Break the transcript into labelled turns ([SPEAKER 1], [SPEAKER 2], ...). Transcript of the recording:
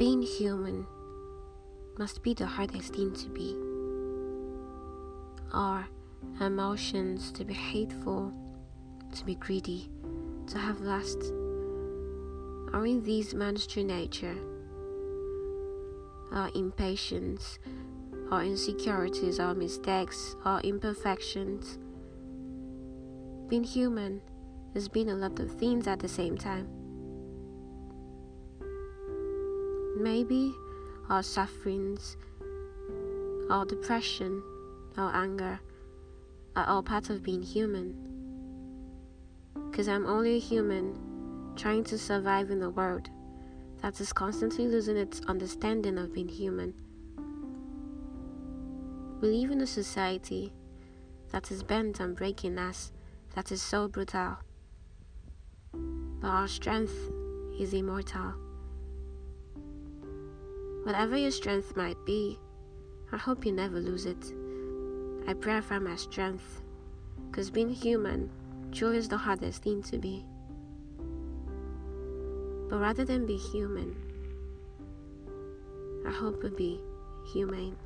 [SPEAKER 1] Being human must be the hardest thing to be. Our emotions to be hateful, to be greedy, to have lust, are in these man's true nature. Our impatience, our insecurities, our mistakes, our imperfections. Being human is being a lot of things at the same time. Maybe our sufferings, our depression, our anger are all part of being human. Because I'm only a human trying to survive in a world that is constantly losing its understanding of being human. We live in a society that is bent on breaking us, that is so brutal. But our strength is immortal. Whatever your strength might be, I hope you never lose it. I pray for my strength, because being human truly is the hardest thing to be. But rather than be human, I hope to be humane.